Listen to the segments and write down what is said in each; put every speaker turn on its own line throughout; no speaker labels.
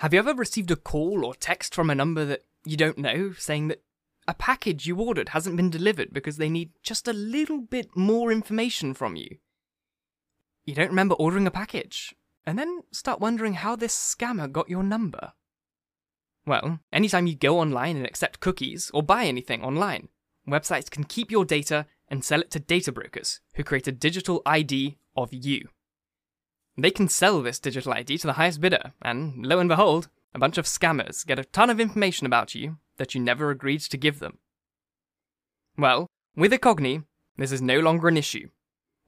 Have you ever received a call or text from a number that you don't know saying that a package you ordered hasn't been delivered because they need just a little bit more information from you? You don't remember ordering a package, and then start wondering how this scammer got your number. Well, anytime you go online and accept cookies or buy anything online, websites can keep your data and sell it to data brokers who create a digital ID of you. They can sell this digital ID to the highest bidder, and lo and behold, a bunch of scammers get a ton of information about you that you never agreed to give them. Well, with Incogni, this is no longer an issue.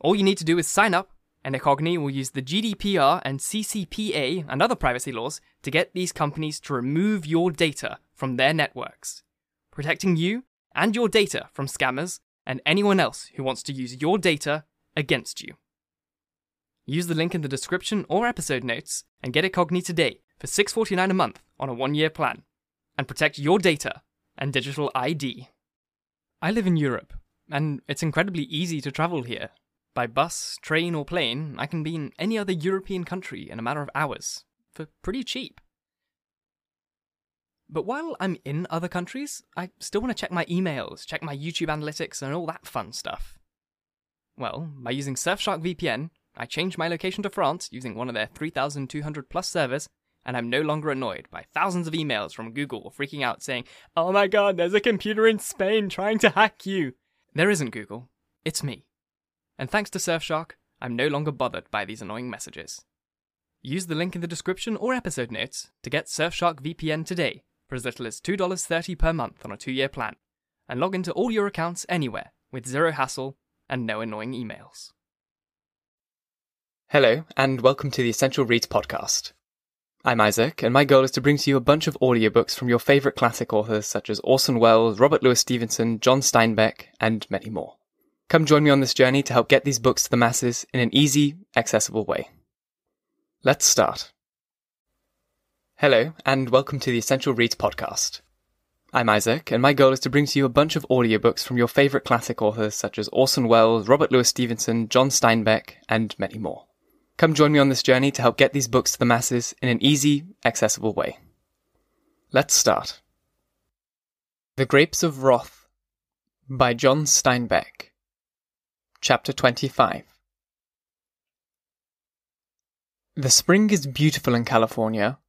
All you need to do is sign up, and Incogni will use the GDPR and CCPA and other privacy laws to get these companies to remove your data from their networks, protecting you and your data from scammers and anyone else who wants to use your data against you. Use the link in the description or episode notes and get a Incogni today for $6.49 a month on a one year plan and protect your data and digital ID. I live in Europe, and it's incredibly easy to travel here. By bus, train, or plane, I can be in any other European country in a matter of hours, for pretty cheap. But while I'm in other countries, I still want to check my emails, check my YouTube analytics, and all that fun stuff. Well, by using Surfshark VPN, I changed my location to France using one of their 3,200 plus servers, and I'm no longer annoyed by thousands of emails from Google freaking out saying, Oh my god, there's a computer in Spain trying to hack you. There isn't Google, it's me. And thanks to Surfshark, I'm no longer bothered by these annoying messages. Use the link in the description or episode notes to get Surfshark VPN today for as little as $2.30 per month on a two year plan, and log into all your accounts anywhere with zero hassle and no annoying emails.
Hello, and welcome to the Essential Reads podcast. I'm Isaac, and my goal is to bring to you a bunch of audiobooks from your favourite classic authors such as Orson Welles, Robert Louis Stevenson, John Steinbeck, and many more. Come join me on this journey to help get these books to the masses in an easy, accessible way. Let's start. Hello, and welcome to the Essential Reads podcast. I'm Isaac, and my goal is to bring to you a bunch of audiobooks from your favourite classic authors such as Orson Welles, Robert Louis Stevenson, John Steinbeck, and many more. Come join me on this journey to help get these books to the masses in an easy, accessible way. Let's start. The Grapes of Wrath by John Steinbeck. Chapter 25 The spring is beautiful in California.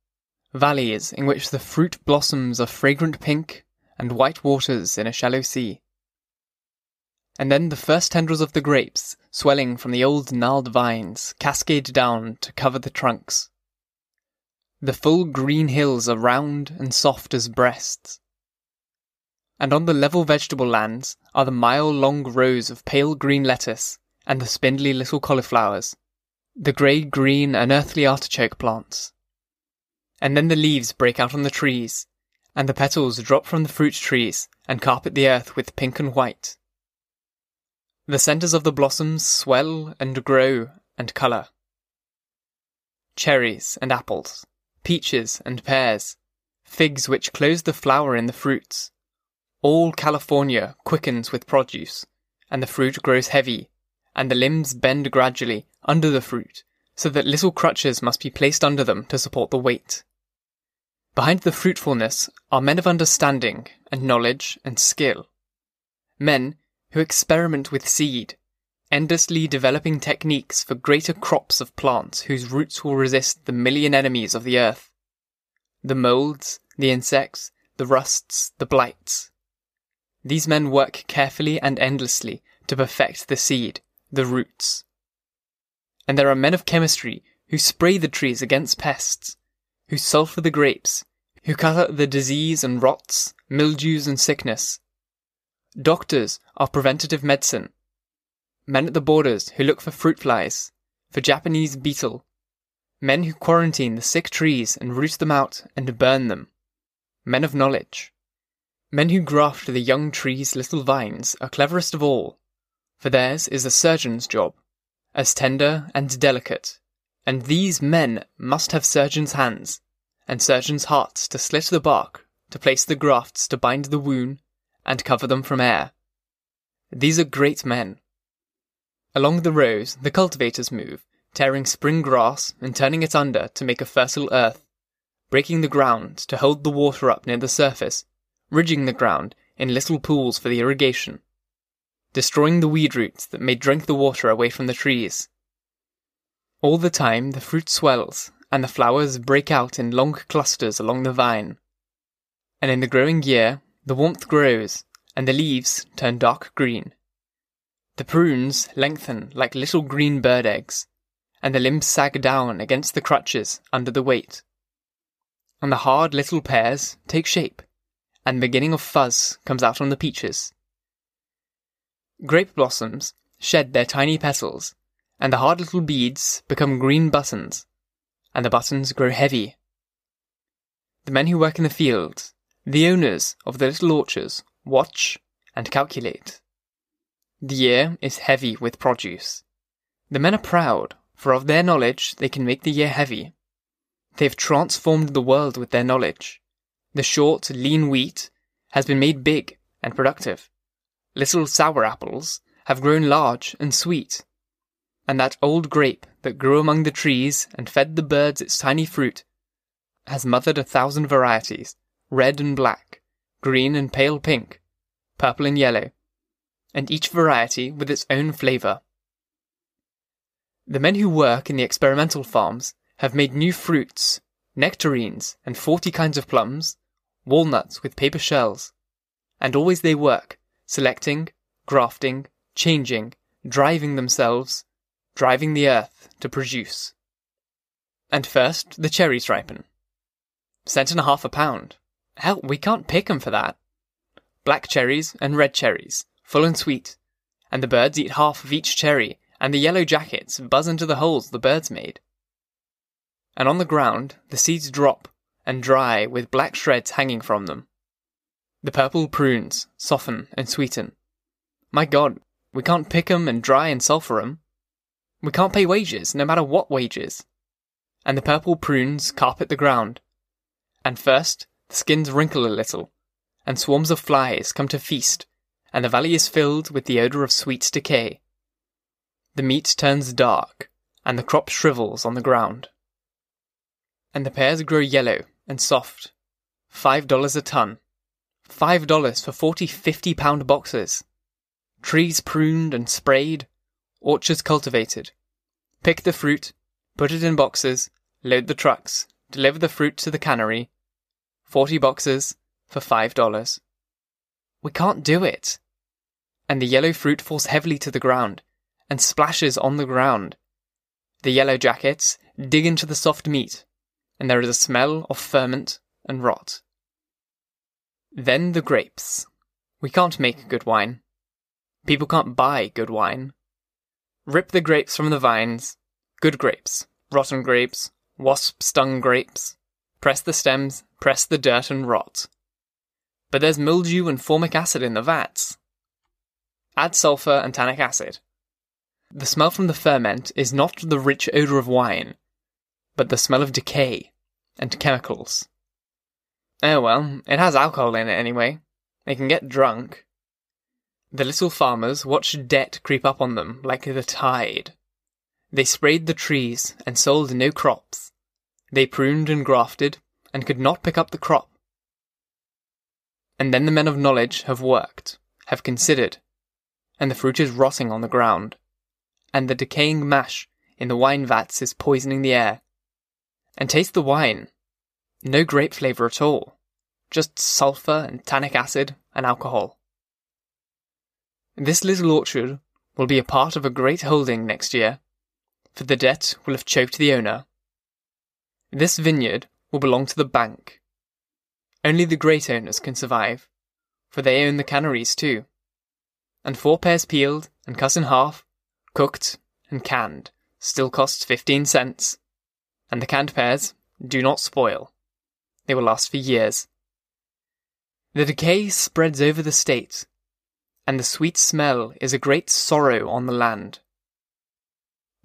Valleys in which the fruit blossoms are fragrant pink and white waters in a shallow sea. And then the first tendrils of the grapes, swelling from the old gnarled vines, cascade down to cover the trunks. The full green hills are round and soft as breasts. And on the level vegetable lands are the mile long rows of pale green lettuce and the spindly little cauliflowers, the grey green unearthly artichoke plants. And then the leaves break out on the trees, and the petals drop from the fruit trees and carpet the earth with pink and white. The centres of the blossoms swell and grow and colour. Cherries and apples, peaches and pears, figs which close the flower in the fruits. All California quickens with produce, and the fruit grows heavy, and the limbs bend gradually under the fruit, so that little crutches must be placed under them to support the weight. Behind the fruitfulness are men of understanding and knowledge and skill. Men who experiment with seed, endlessly developing techniques for greater crops of plants whose roots will resist the million enemies of the earth. The molds, the insects, the rusts, the blights. These men work carefully and endlessly to perfect the seed, the roots. And there are men of chemistry who spray the trees against pests, who sulphur the grapes, who cut out the disease and rots, mildews and sickness, Doctors of preventative medicine. Men at the borders who look for fruit flies, for Japanese beetle. Men who quarantine the sick trees and root them out and burn them. Men of knowledge. Men who graft the young trees' little vines are cleverest of all, for theirs is the surgeon's job, as tender and delicate, and these men must have surgeons' hands, and surgeons' hearts to slit the bark, to place the grafts to bind the wound, and cover them from air. These are great men. Along the rows, the cultivators move, tearing spring grass and turning it under to make a fertile earth, breaking the ground to hold the water up near the surface, ridging the ground in little pools for the irrigation, destroying the weed roots that may drink the water away from the trees. All the time, the fruit swells, and the flowers break out in long clusters along the vine. And in the growing year, the warmth grows, and the leaves turn dark green. The prunes lengthen like little green bird eggs, and the limbs sag down against the crutches under the weight. And the hard little pears take shape, and the beginning of fuzz comes out on the peaches. Grape blossoms shed their tiny petals, and the hard little beads become green buttons, and the buttons grow heavy. The men who work in the fields, the owners of the little orchards, watch and calculate. The year is heavy with produce. The men are proud, for of their knowledge they can make the year heavy. They have transformed the world with their knowledge. The short, lean wheat has been made big and productive. Little sour apples have grown large and sweet. And that old grape that grew among the trees and fed the birds its tiny fruit has mothered a thousand varieties, red and black, green and pale pink, purple and yellow, and each variety with its own flavour. The men who work in the experimental farms have made new fruits, nectarines, and forty kinds of plums, walnuts with paper shells, and always they work, selecting, grafting, changing, driving themselves, driving the earth to produce. And first, the cherries ripen. Cent and a half a pound. Hell, we can't pick 'em for that. Black cherries and red cherries, full and sweet, and the birds eat half of each cherry, and the yellow jackets buzz into the holes the birds made. And on the ground, the seeds drop and dry with black shreds hanging from them. The purple prunes soften and sweeten. My god, we can't pick 'em and dry and sulphur 'em. We can't pay wages, no matter what wages. And the purple prunes carpet the ground. And first, the skins wrinkle a little, and swarms of flies come to feast and the valley is filled with the odour of sweet decay. The meat turns dark, and the crop shrivels on the ground. And the pears grow yellow and soft. Five dollars a ton. Five dollars for forty fifty pound boxes. Trees pruned and sprayed, orchards cultivated. Pick the fruit, put it in boxes, load the trucks, deliver the fruit to the cannery. Forty boxes for five dollars. We can't do it and the yellow fruit falls heavily to the ground and splashes on the ground. The yellow jackets dig into the soft meat, and there is a smell of ferment and rot. Then the grapes. We can't make good wine. People can't buy good wine. Rip the grapes from the vines. Good grapes, rotten grapes, wasp stung grapes. Press the stems, press the dirt and rot. But there's mildew and formic acid in the vats. Add sulfur and tannic acid. The smell from the ferment is not the rich odor of wine, but the smell of decay and chemicals. Oh well, it has alcohol in it anyway. They can get drunk. The little farmers watched debt creep up on them like the tide. They sprayed the trees and sold no crops. They pruned and grafted and could not pick up the crop. And then the men of knowledge have worked, have considered, and the fruit is rotting on the ground, and the decaying mash in the wine vats is poisoning the air. And taste the wine. No grape flavour at all, just sulphur and tannic acid and alcohol. This little orchard will be a part of a great holding next year, for the debt will have choked the owner. This vineyard will belong to the bank. Only the great owners can survive, for they own the canneries too and four pears peeled and cut in half, cooked and canned, still costs 15 cents. And the canned pears do not spoil. They will last for years. The decay spreads over the state, and the sweet smell is a great sorrow on the land.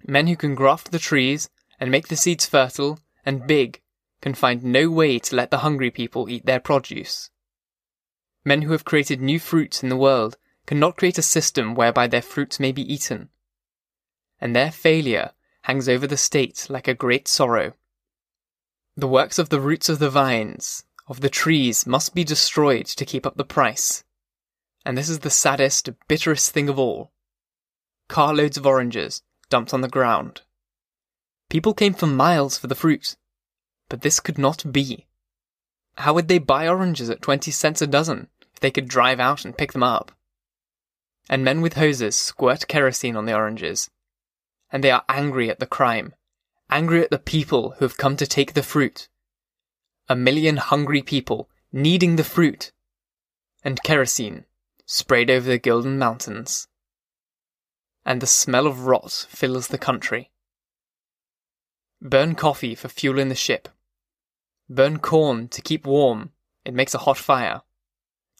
Men who can graft the trees and make the seeds fertile and big can find no way to let the hungry people eat their produce. Men who have created new fruits in the world cannot create a system whereby their fruits may be eaten. And their failure hangs over the state like a great sorrow. The works of the roots of the vines, of the trees, must be destroyed to keep up the price. And this is the saddest, bitterest thing of all. Carloads of oranges dumped on the ground. People came for miles for the fruit, but this could not be. How would they buy oranges at 20 cents a dozen if they could drive out and pick them up? And men with hoses squirt kerosene on the oranges. And they are angry at the crime, angry at the people who have come to take the fruit. A million hungry people needing the fruit. And kerosene sprayed over the Golden Mountains. And the smell of rot fills the country. Burn coffee for fuel in the ship Burn corn to keep warm, it makes a hot fire.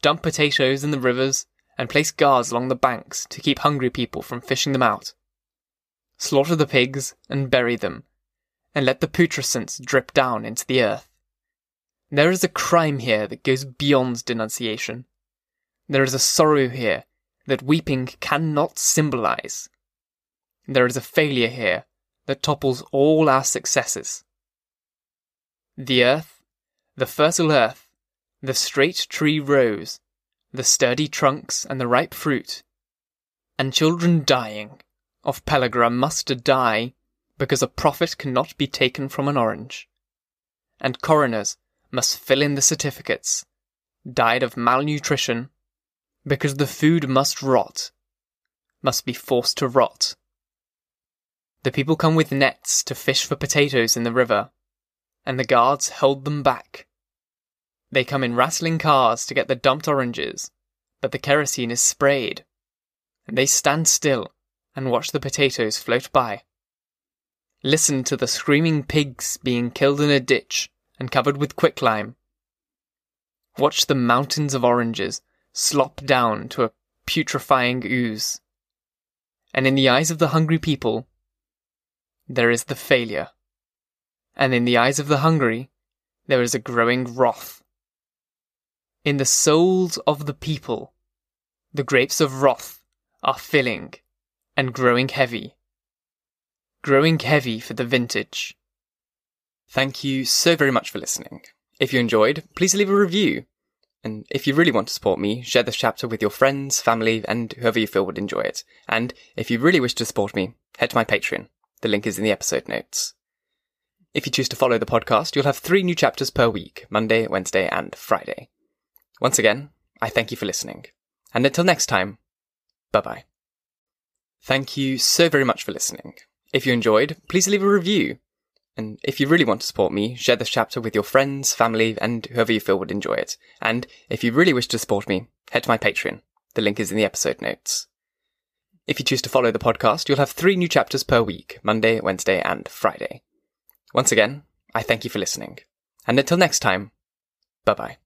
Dump potatoes in the rivers and place guards along the banks to keep hungry people from fishing them out. Slaughter the pigs and bury them, and let the putrescence drip down into the earth. There is a crime here that goes beyond denunciation. There is a sorrow here that weeping cannot symbolize. There is a failure here that topples all our successes. The earth, the fertile earth, the straight tree rows, the sturdy trunks and the ripe fruit, and children dying, of Pellagra must die, because a profit cannot be taken from an orange. And coroners must fill in the certificates, died of malnutrition, because the food must rot, must be forced to rot. The people come with nets to fish for potatoes in the river, and the guards hold them back. They come in rattling cars to get the dumped oranges, but the kerosene is sprayed, and they stand still and watch the potatoes float by. Listen to the screaming pigs being killed in a ditch and covered with quicklime. Watch the mountains of oranges slop down to a putrefying ooze. And in the eyes of the hungry people, there is the failure and in the eyes of the hungry, there is a growing wrath. In the souls of the people, the grapes of wrath are filling and growing heavy. Growing heavy for the vintage.
Thank you so very much for listening. If you enjoyed, please leave a review. And if you really want to support me, share this chapter with your friends, family, and whoever you feel would enjoy it. And if you really wish to support me, head to my Patreon. The link is in the episode notes. If you choose to follow the podcast, you'll have three new chapters per week Monday, Wednesday, and Friday. Once again, I thank you for listening. And until next time, bye bye. Thank you so very much for listening. If you enjoyed, please leave a review. And if you really want to support me, share this chapter with your friends, family, and whoever you feel would enjoy it. And if you really wish to support me, head to my Patreon. The link is in the episode notes. If you choose to follow the podcast, you'll have three new chapters per week Monday, Wednesday, and Friday. Once again, I thank you for listening. And until next time, bye bye.